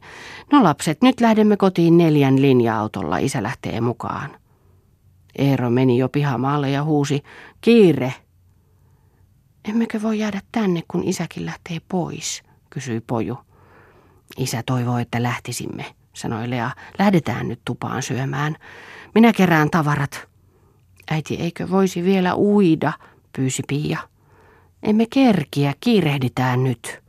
[SPEAKER 1] no lapset, nyt lähdemme kotiin neljän linja-autolla, isä lähtee mukaan. Eero meni jo pihamaalle ja huusi, kiire. Emmekö voi jäädä tänne, kun isäkin lähtee pois, kysyi poju. Isä toivoi, että lähtisimme, sanoi Lea. Lähdetään nyt tupaan syömään. Minä kerään tavarat. Äiti, eikö voisi vielä uida, pyysi Pia. Emme kerkiä, kiirehditään nyt.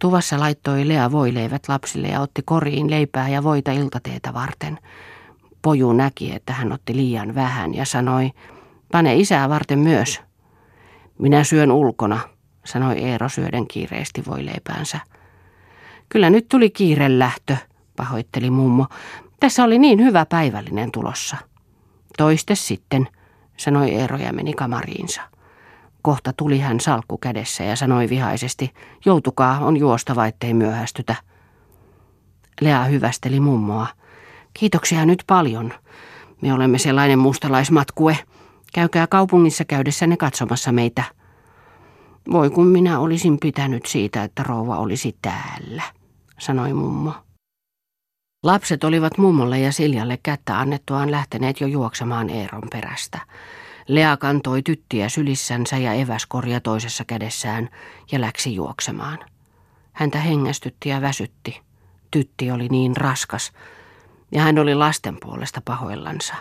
[SPEAKER 1] Tuvassa laittoi Lea voileivät lapsille ja otti koriin leipää ja voita iltateetä varten. Poju näki, että hän otti liian vähän ja sanoi, pane isää varten myös. Minä syön ulkona, sanoi Eero syöden kiireesti voileipäänsä. Kyllä nyt tuli kiire lähtö, pahoitteli mummo. Tässä oli niin hyvä päivällinen tulossa. Toiste sitten, sanoi Eero ja meni kamariinsa. Kohta tuli hän salkku kädessä ja sanoi vihaisesti, joutukaa, on juostava, ettei myöhästytä. Lea hyvästeli mummoa. Kiitoksia nyt paljon. Me olemme sellainen mustalaismatkue. Käykää kaupungissa käydessänne katsomassa meitä. Voi kun minä olisin pitänyt siitä, että rouva olisi täällä, sanoi mummo. Lapset olivat mummolle ja Siljalle kättä annettuaan lähteneet jo juoksemaan Eeron perästä. Lea kantoi tyttiä sylissänsä ja eväskorja toisessa kädessään ja läksi juoksemaan. Häntä hengästytti ja väsytti. Tytti oli niin raskas, ja hän oli lasten puolesta pahoillansa.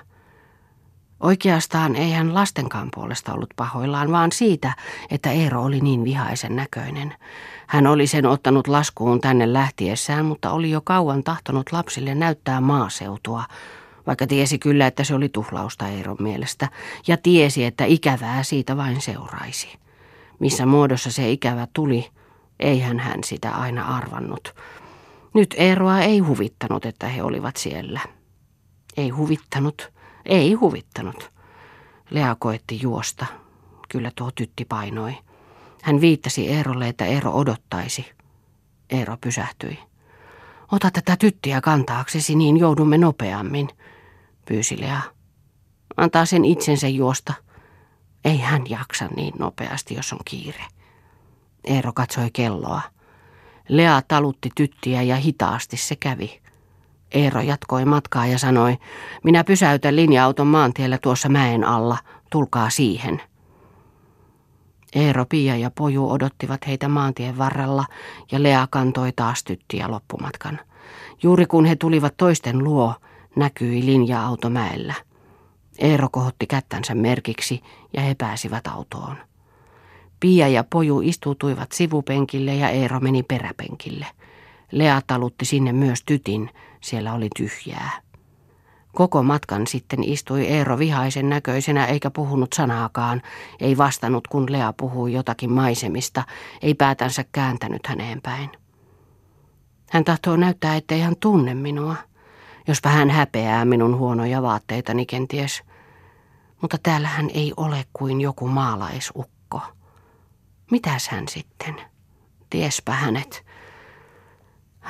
[SPEAKER 1] Oikeastaan ei hän lastenkaan puolesta ollut pahoillaan, vaan siitä, että Eero oli niin vihaisen näköinen. Hän oli sen ottanut laskuun tänne lähtiessään, mutta oli jo kauan tahtonut lapsille näyttää maaseutua, vaikka tiesi kyllä, että se oli tuhlausta Eeron mielestä, ja tiesi, että ikävää siitä vain seuraisi. Missä muodossa se ikävä tuli, eihän hän sitä aina arvannut. Nyt Eeroa ei huvittanut, että he olivat siellä. Ei huvittanut, ei huvittanut. Lea koetti juosta. Kyllä tuo tytti painoi. Hän viittasi Eerolle, että Eero odottaisi. Eero pysähtyi. Ota tätä tyttiä kantaaksesi, niin joudumme nopeammin, pyysi Lea. Antaa sen itsensä juosta. Ei hän jaksa niin nopeasti, jos on kiire. Eero katsoi kelloa. Lea talutti tyttiä ja hitaasti se kävi. Eero jatkoi matkaa ja sanoi, minä pysäytän linja-auton maantiellä tuossa mäen alla, tulkaa siihen. Eero, Pia ja Poju odottivat heitä maantien varrella ja Lea kantoi taas tyttiä loppumatkan. Juuri kun he tulivat toisten luo, näkyi linja-auto mäellä. Eero kohotti kättänsä merkiksi ja he pääsivät autoon. Pia ja Poju istuutuivat sivupenkille ja Eero meni peräpenkille. Lea talutti sinne myös tytin, siellä oli tyhjää. Koko matkan sitten istui Eero vihaisen näköisenä eikä puhunut sanaakaan, ei vastannut kun Lea puhui jotakin maisemista, ei päätänsä kääntänyt häneen päin. Hän tahtoo näyttää, ettei hän tunne minua, jospa hän häpeää minun huonoja vaatteitani kenties. Mutta täällä hän ei ole kuin joku maalaisukko. Mitäs hän sitten? Tiespä hänet.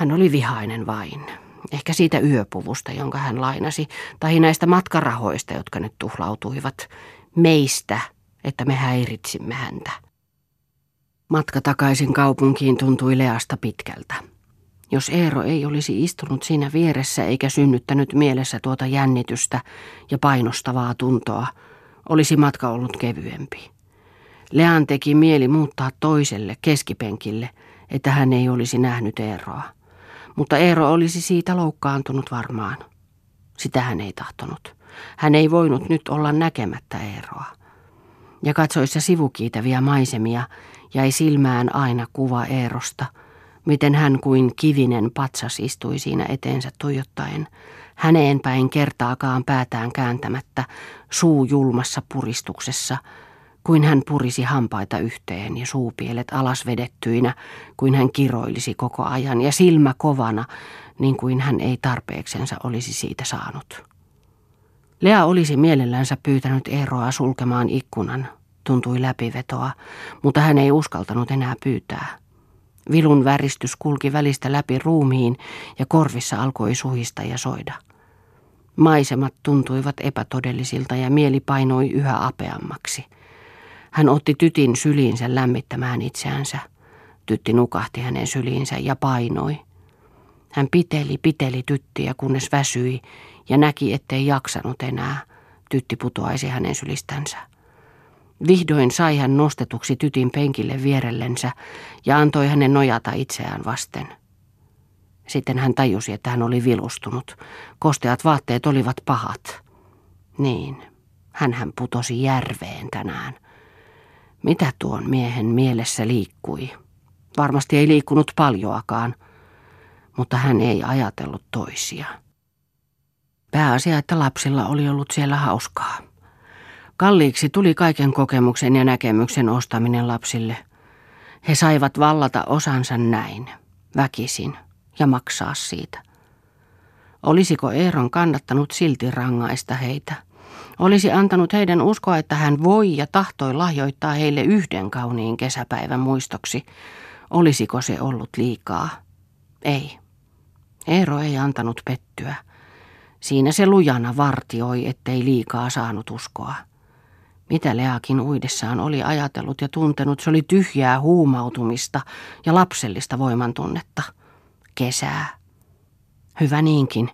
[SPEAKER 1] Hän oli vihainen vain. Ehkä siitä yöpuvusta, jonka hän lainasi, tai näistä matkarahoista, jotka nyt tuhlautuivat. Meistä, että me häiritsimme häntä. Matka takaisin kaupunkiin tuntui Leasta pitkältä. Jos Eero ei olisi istunut siinä vieressä eikä synnyttänyt mielessä tuota jännitystä ja painostavaa tuntoa, olisi matka ollut kevyempi. Lean teki mieli muuttaa toiselle keskipenkille, että hän ei olisi nähnyt Eeroa. Mutta Eero olisi siitä loukkaantunut varmaan. Sitä hän ei tahtonut. Hän ei voinut nyt olla näkemättä Eeroa. Ja katsoissa sivukiitäviä maisemia jäi silmään aina kuva Eerosta, miten hän kuin kivinen patsas istui siinä eteensä tuijottaen, häneen päin kertaakaan päätään kääntämättä, suu julmassa puristuksessa – kuin hän purisi hampaita yhteen ja suupielet alas vedettyinä, kuin hän kiroilisi koko ajan ja silmä kovana, niin kuin hän ei tarpeeksensa olisi siitä saanut. Lea olisi mielellänsä pyytänyt Eeroa sulkemaan ikkunan, tuntui läpivetoa, mutta hän ei uskaltanut enää pyytää. Vilun väristys kulki välistä läpi ruumiin ja korvissa alkoi suhista ja soida. Maisemat tuntuivat epätodellisilta ja mieli painoi yhä apeammaksi – hän otti tytin syliinsä lämmittämään itseänsä. Tytti nukahti hänen syliinsä ja painoi. Hän piteli, piteli tyttiä, kunnes väsyi ja näki, ettei jaksanut enää. Tytti putoaisi hänen sylistänsä. Vihdoin sai hän nostetuksi tytin penkille vierellensä ja antoi hänen nojata itseään vasten. Sitten hän tajusi, että hän oli vilustunut. Kosteat vaatteet olivat pahat. Niin, hän hän putosi järveen tänään. Mitä tuon miehen mielessä liikkui? Varmasti ei liikkunut paljoakaan, mutta hän ei ajatellut toisia. Pääasia, että lapsilla oli ollut siellä hauskaa. Kalliiksi tuli kaiken kokemuksen ja näkemyksen ostaminen lapsille. He saivat vallata osansa näin, väkisin, ja maksaa siitä. Olisiko Eeron kannattanut silti rangaista heitä? Olisi antanut heidän uskoa, että hän voi ja tahtoi lahjoittaa heille yhden kauniin kesäpäivän muistoksi. Olisiko se ollut liikaa? Ei. Eero ei antanut pettyä. Siinä se lujana vartioi, ettei liikaa saanut uskoa. Mitä Leakin uidessaan oli ajatellut ja tuntenut, se oli tyhjää huumautumista ja lapsellista voimantunnetta. Kesää. Hyvä niinkin.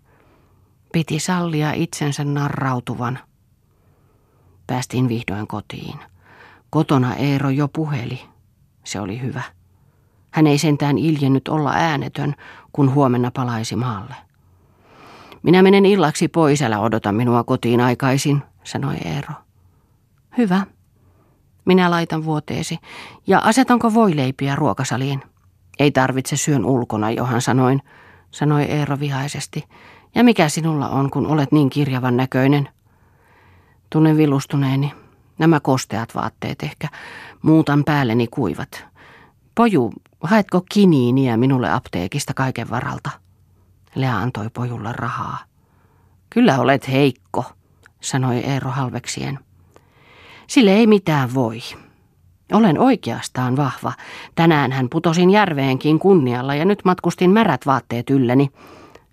[SPEAKER 1] Piti sallia itsensä narrautuvan. Päästiin vihdoin kotiin. Kotona Eero jo puheli. Se oli hyvä. Hän ei sentään iljennyt olla äänetön, kun huomenna palaisi maalle. Minä menen illaksi pois, älä odota minua kotiin aikaisin, sanoi Eero. Hyvä. Minä laitan vuoteesi. Ja asetanko voileipiä ruokasaliin? Ei tarvitse syön ulkona, johan sanoin, sanoi Eero vihaisesti. Ja mikä sinulla on, kun olet niin kirjavan näköinen? Tunnen vilustuneeni. Nämä kosteat vaatteet ehkä. Muutan päälleni kuivat. Poju, haetko kiniiniä minulle apteekista kaiken varalta? Lea antoi pojulle rahaa. Kyllä olet heikko, sanoi Eero halveksien. Sille ei mitään voi. Olen oikeastaan vahva. Tänään hän putosin järveenkin kunnialla ja nyt matkustin märät vaatteet ylläni,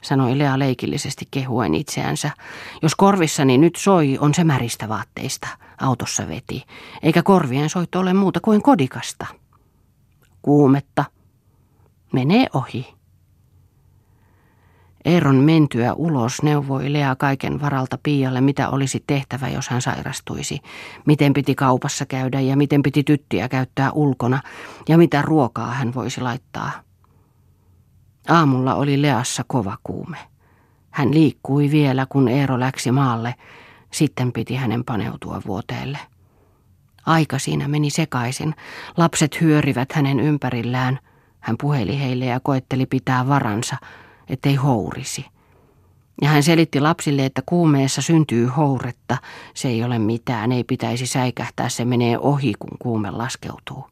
[SPEAKER 1] sanoi Lea leikillisesti kehuen itseänsä. Jos korvissani nyt soi, on se märistä vaatteista, autossa veti, eikä korvien soitto ole muuta kuin kodikasta. Kuumetta. Menee ohi. Eeron mentyä ulos neuvoi Lea kaiken varalta Pialle, mitä olisi tehtävä, jos hän sairastuisi. Miten piti kaupassa käydä ja miten piti tyttiä käyttää ulkona ja mitä ruokaa hän voisi laittaa. Aamulla oli Leassa kova kuume. Hän liikkui vielä, kun Eero läksi maalle. Sitten piti hänen paneutua vuoteelle. Aika siinä meni sekaisin. Lapset hyörivät hänen ympärillään. Hän puheli heille ja koetteli pitää varansa – ettei hourisi. Ja hän selitti lapsille, että kuumeessa syntyy houretta. Se ei ole mitään, ei pitäisi säikähtää, se menee ohi, kun kuume laskeutuu.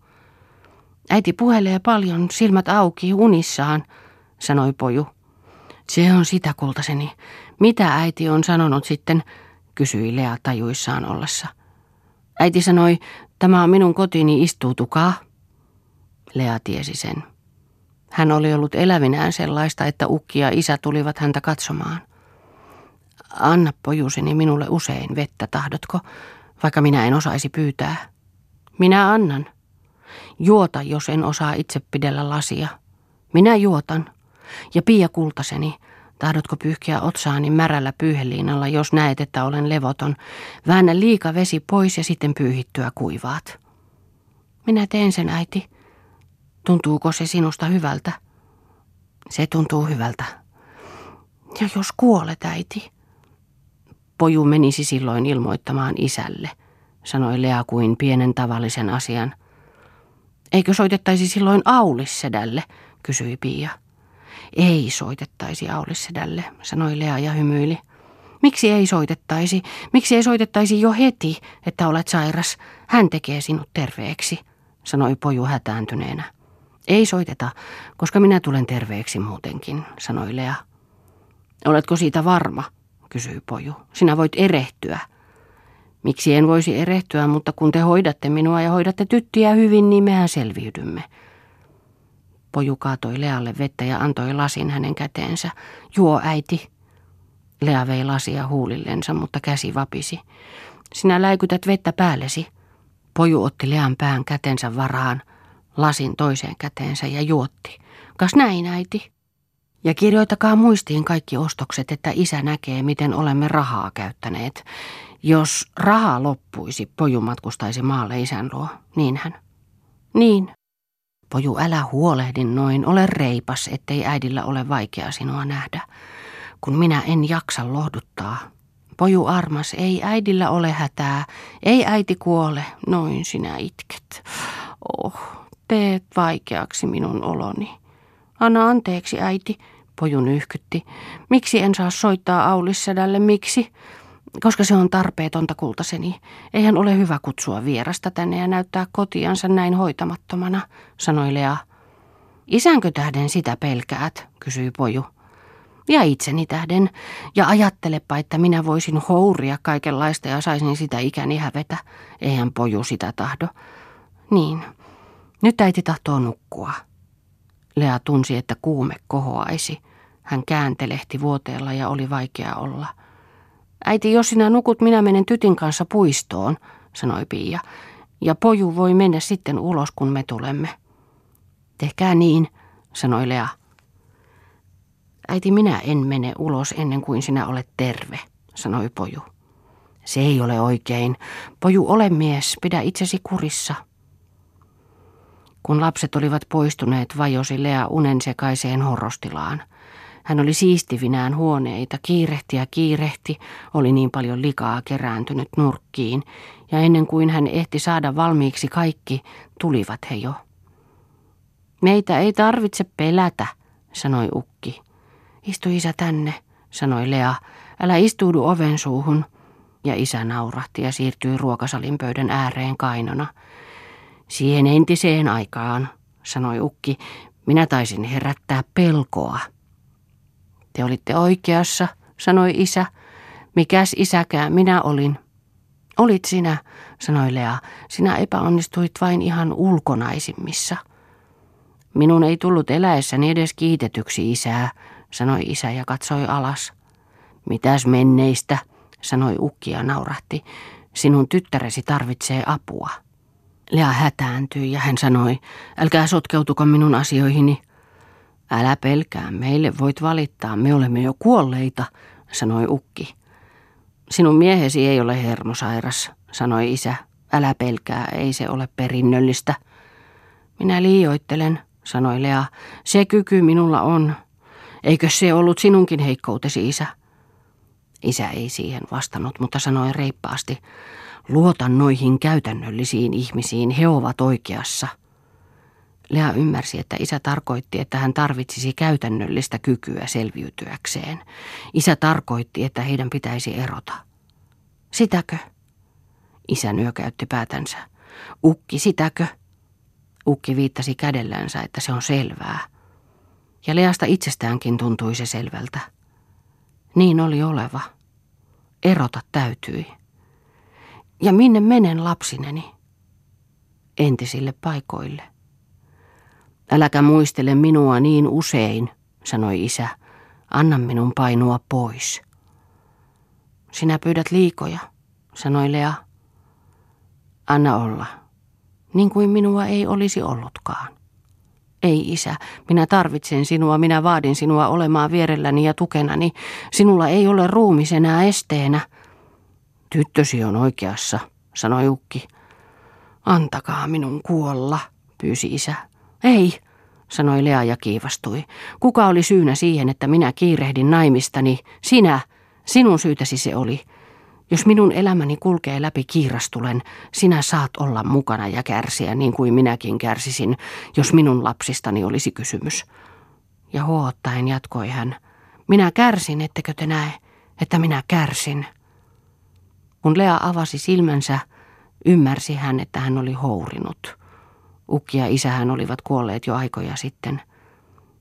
[SPEAKER 1] Äiti puhelee paljon, silmät auki, unissaan, sanoi poju. Se on sitä, kultaseni. Mitä äiti on sanonut sitten, kysyi Lea tajuissaan ollessa. Äiti sanoi, tämä on minun kotini, istuutukaa. Lea tiesi sen. Hän oli ollut elävinään sellaista, että ukki ja isä tulivat häntä katsomaan. Anna pojuseni minulle usein vettä, tahdotko, vaikka minä en osaisi pyytää. Minä annan. Juota, jos en osaa itse pidellä lasia. Minä juotan. Ja Pia kultaseni, tahdotko pyyhkiä otsaani märällä pyyheliinalla, jos näet, että olen levoton. Väännä liika vesi pois ja sitten pyyhittyä kuivaat. Minä teen sen, äiti. Tuntuuko se sinusta hyvältä? Se tuntuu hyvältä. Ja jos kuolet, äiti? Poju menisi silloin ilmoittamaan isälle, sanoi Lea kuin pienen tavallisen asian. Eikö soitettaisi silloin Aulissedälle, kysyi Pia. Ei soitettaisi Aulissedälle, sanoi Lea ja hymyili. Miksi ei soitettaisi? Miksi ei soitettaisi jo heti, että olet sairas? Hän tekee sinut terveeksi, sanoi Poju hätääntyneenä. Ei soiteta, koska minä tulen terveeksi muutenkin, sanoi Lea. Oletko siitä varma, kysyi Poju. Sinä voit erehtyä. Miksi en voisi erehtyä, mutta kun te hoidatte minua ja hoidatte tyttiä hyvin, niin mehän selviydymme. Poju kaatoi Lealle vettä ja antoi lasin hänen käteensä. Juo, äiti. Lea vei lasia huulillensa, mutta käsi vapisi. Sinä läikytät vettä päällesi. Poju otti Lean pään kätensä varaan lasin toiseen käteensä ja juotti. Kas näin, äiti. Ja kirjoitakaa muistiin kaikki ostokset, että isä näkee, miten olemme rahaa käyttäneet. Jos raha loppuisi, poju matkustaisi maalle isän luo. Niin hän. Niin. Poju, älä huolehdin noin, ole reipas, ettei äidillä ole vaikea sinua nähdä. Kun minä en jaksa lohduttaa. Poju armas, ei äidillä ole hätää, ei äiti kuole, noin sinä itket. Oh, teet vaikeaksi minun oloni. Anna anteeksi, äiti, pojun yhkytti. Miksi en saa soittaa Aulissedälle, miksi? Koska se on tarpeetonta kultaseni. Eihän ole hyvä kutsua vierasta tänne ja näyttää kotiansa näin hoitamattomana, sanoi Lea. Isänkö tähden sitä pelkäät, kysyi poju. Ja itseni tähden. Ja ajattelepa, että minä voisin houria kaikenlaista ja saisin sitä ikäni hävetä. Eihän poju sitä tahdo. Niin, nyt äiti tahtoo nukkua. Lea tunsi, että kuume kohoaisi. Hän kääntelehti vuoteella ja oli vaikea olla. Äiti, jos sinä nukut, minä menen tytin kanssa puistoon, sanoi Pia. Ja poju voi mennä sitten ulos, kun me tulemme. Tehkää niin, sanoi Lea. Äiti, minä en mene ulos ennen kuin sinä olet terve, sanoi poju. Se ei ole oikein. Poju, ole mies, pidä itsesi kurissa. Kun lapset olivat poistuneet, vajosi Lea unensekaiseen horrostilaan. Hän oli siistivinään huoneita, kiirehti ja kiirehti, oli niin paljon likaa kerääntynyt nurkkiin, ja ennen kuin hän ehti saada valmiiksi kaikki, tulivat he jo. Meitä ei tarvitse pelätä, sanoi Ukki. Istu isä tänne, sanoi Lea, älä istuudu oven suuhun. Ja isä naurahti ja siirtyi ruokasalin pöydän ääreen kainona. Siihen entiseen aikaan, sanoi ukki. Minä taisin herättää pelkoa. Te olitte oikeassa, sanoi isä. Mikäs isäkään minä olin. Olit sinä, sanoi Lea. Sinä epäonnistuit vain ihan ulkonaisimmissa. Minun ei tullut eläessäni edes kiitetyksi isää, sanoi isä ja katsoi alas. Mitäs menneistä, sanoi ukki ja naurahti. Sinun tyttäresi tarvitsee apua. Lea hätääntyi ja hän sanoi, älkää sotkeutuko minun asioihini. Älä pelkää, meille voit valittaa, me olemme jo kuolleita, sanoi ukki. Sinun miehesi ei ole hermosairas, sanoi isä. Älä pelkää, ei se ole perinnöllistä. Minä liioittelen, sanoi Lea. Se kyky minulla on. Eikö se ollut sinunkin heikkoutesi, isä? Isä ei siihen vastannut, mutta sanoi reippaasti. Luota noihin käytännöllisiin ihmisiin, he ovat oikeassa. Lea ymmärsi, että isä tarkoitti, että hän tarvitsisi käytännöllistä kykyä selviytyäkseen. Isä tarkoitti, että heidän pitäisi erota. Sitäkö? Isä nyökäytti päätänsä. Ukki, sitäkö? Ukki viittasi kädellänsä, että se on selvää. Ja Leasta itsestäänkin tuntui se selvältä. Niin oli oleva. Erota täytyi. Ja minne menen lapsineni? Entisille paikoille. Äläkä muistele minua niin usein, sanoi isä. Anna minun painua pois. Sinä pyydät liikoja, sanoi Lea. Anna olla, niin kuin minua ei olisi ollutkaan. Ei isä, minä tarvitsen sinua, minä vaadin sinua olemaan vierelläni ja tukenani. Sinulla ei ole ruumis enää esteenä. Tyttösi on oikeassa, sanoi Ukki. Antakaa minun kuolla, pyysi isä. Ei, sanoi Lea ja kiivastui. Kuka oli syynä siihen, että minä kiirehdin naimistani? Sinä, sinun syytäsi se oli. Jos minun elämäni kulkee läpi kiirastulen, sinä saat olla mukana ja kärsiä niin kuin minäkin kärsisin, jos minun lapsistani olisi kysymys. Ja huottaen jatkoi hän, minä kärsin, ettekö te näe, että minä kärsin. Kun Lea avasi silmänsä, ymmärsi hän, että hän oli hourinut. Ukki ja isähän olivat kuolleet jo aikoja sitten.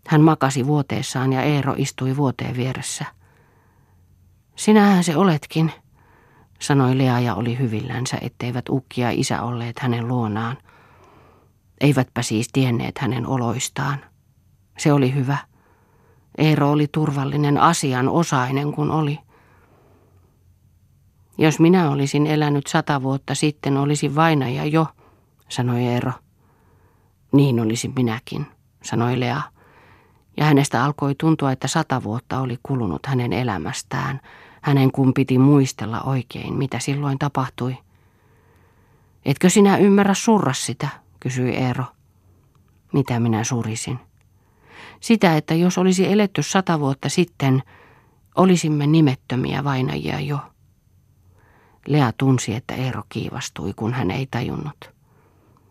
[SPEAKER 1] Hän makasi vuoteessaan ja Eero istui vuoteen vieressä. Sinähän se oletkin, sanoi Lea ja oli hyvillänsä, etteivät ukki ja isä olleet hänen luonaan. Eivätpä siis tienneet hänen oloistaan. Se oli hyvä. Eero oli turvallinen asian osainen kun oli. Jos minä olisin elänyt sata vuotta sitten, olisi vainaja jo, sanoi Eero. Niin olisi minäkin, sanoi Lea. Ja hänestä alkoi tuntua, että sata vuotta oli kulunut hänen elämästään – hänen kun piti muistella oikein, mitä silloin tapahtui. Etkö sinä ymmärrä surra sitä, kysyi Eero. Mitä minä surisin? Sitä, että jos olisi eletty sata vuotta sitten, olisimme nimettömiä vainajia jo. Lea tunsi, että Eero kiivastui, kun hän ei tajunnut.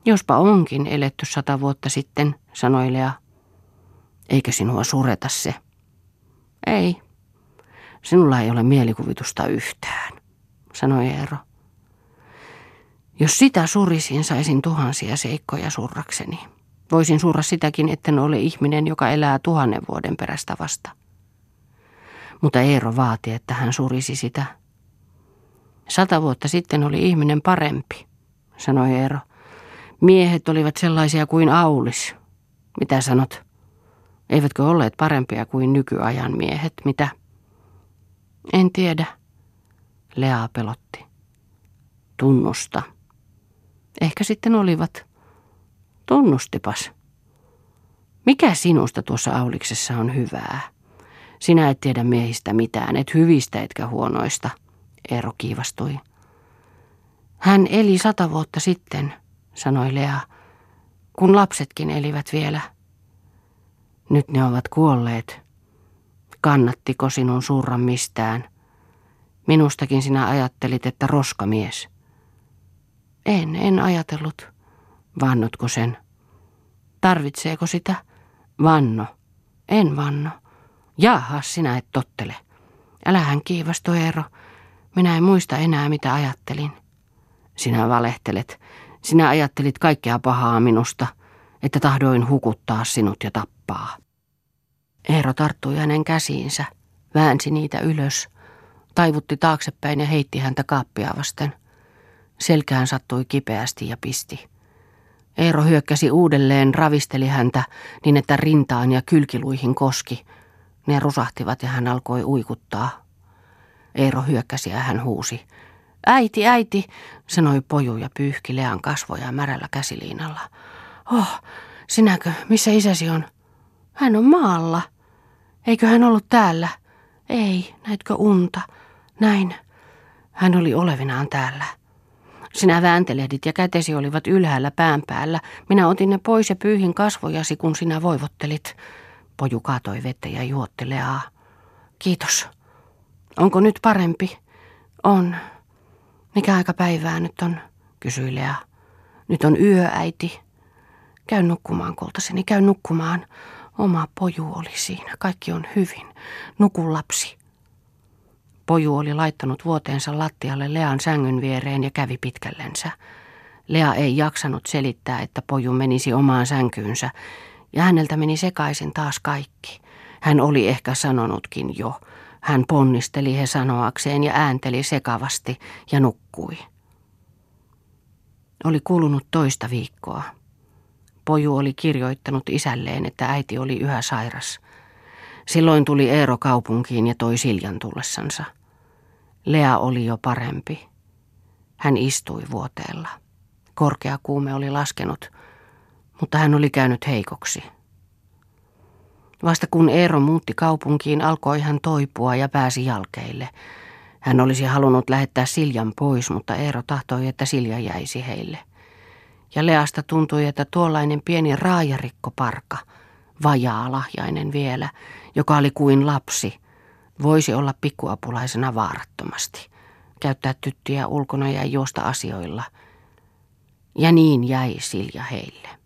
[SPEAKER 1] Jospa onkin eletty sata vuotta sitten, sanoi Lea. Eikö sinua sureta se? Ei, Sinulla ei ole mielikuvitusta yhtään, sanoi Eero. Jos sitä surisin, saisin tuhansia seikkoja surrakseni. Voisin surra sitäkin, etten ole ihminen, joka elää tuhannen vuoden perästä vasta. Mutta Eero vaati, että hän surisi sitä. Sata vuotta sitten oli ihminen parempi, sanoi Eero. Miehet olivat sellaisia kuin Aulis. Mitä sanot? Eivätkö olleet parempia kuin nykyajan miehet, mitä? En tiedä. Lea pelotti. Tunnusta. Ehkä sitten olivat. Tunnustipas. Mikä sinusta tuossa Auliksessa on hyvää? Sinä et tiedä miehistä mitään, et hyvistä etkä huonoista. Eero kiivastui. Hän eli sata vuotta sitten, sanoi Lea, kun lapsetkin elivät vielä. Nyt ne ovat kuolleet. Kannattiko sinun surra mistään? Minustakin sinä ajattelit, että roskamies. En, en ajatellut. Vannotko sen? Tarvitseeko sitä? Vanno. En vanno. Jaha, sinä et tottele. Älähän kiivastu, Eero. Minä en muista enää, mitä ajattelin. Sinä valehtelet. Sinä ajattelit kaikkea pahaa minusta. että tahdoin hukuttaa sinut ja tappaa. Eero tarttui hänen käsiinsä, väänsi niitä ylös, taivutti taaksepäin ja heitti häntä kaappia vasten. Selkään sattui kipeästi ja pisti. Eero hyökkäsi uudelleen, ravisteli häntä niin, että rintaan ja kylkiluihin koski. Ne rusahtivat ja hän alkoi uikuttaa. Eero hyökkäsi ja hän huusi. Äiti, äiti, sanoi poju ja pyyhki Lean kasvoja märällä käsiliinalla. Oh, sinäkö, missä isäsi on? Hän on maalla. Eikö hän ollut täällä? Ei, näitkö unta? Näin. Hän oli olevinaan täällä. Sinä vääntelehdit ja kätesi olivat ylhäällä pään päällä. Minä otin ne pois ja pyyhin kasvojasi, kun sinä voivottelit. Poju kaatoi vettä ja juotti Leaa. Kiitos. Onko nyt parempi? On. Mikä aika päivää nyt on? kysyi Lea. Nyt on yö, äiti. Käy nukkumaan, koltaseni, käy nukkumaan. Oma poju oli siinä, kaikki on hyvin. Nuku lapsi. Poju oli laittanut vuoteensa lattialle Lean sängyn viereen ja kävi pitkällensä. Lea ei jaksanut selittää, että poju menisi omaan sänkyynsä, ja häneltä meni sekaisin taas kaikki. Hän oli ehkä sanonutkin jo. Hän ponnisteli he sanoakseen ja äänteli sekavasti ja nukkui. Oli kulunut toista viikkoa. Poju oli kirjoittanut isälleen, että äiti oli yhä sairas. Silloin tuli Eero kaupunkiin ja toi Siljan tullessansa. Lea oli jo parempi. Hän istui vuoteella. Korkea kuume oli laskenut, mutta hän oli käynyt heikoksi. Vasta kun Eero muutti kaupunkiin, alkoi hän toipua ja pääsi jalkeille. Hän olisi halunnut lähettää Siljan pois, mutta Eero tahtoi, että Silja jäisi heille. Ja Leasta tuntui, että tuollainen pieni raajarikkoparka, vajaa lahjainen vielä, joka oli kuin lapsi – Voisi olla pikkuapulaisena vaarattomasti, käyttää tyttiä ulkona ja juosta asioilla. Ja niin jäi Silja heille.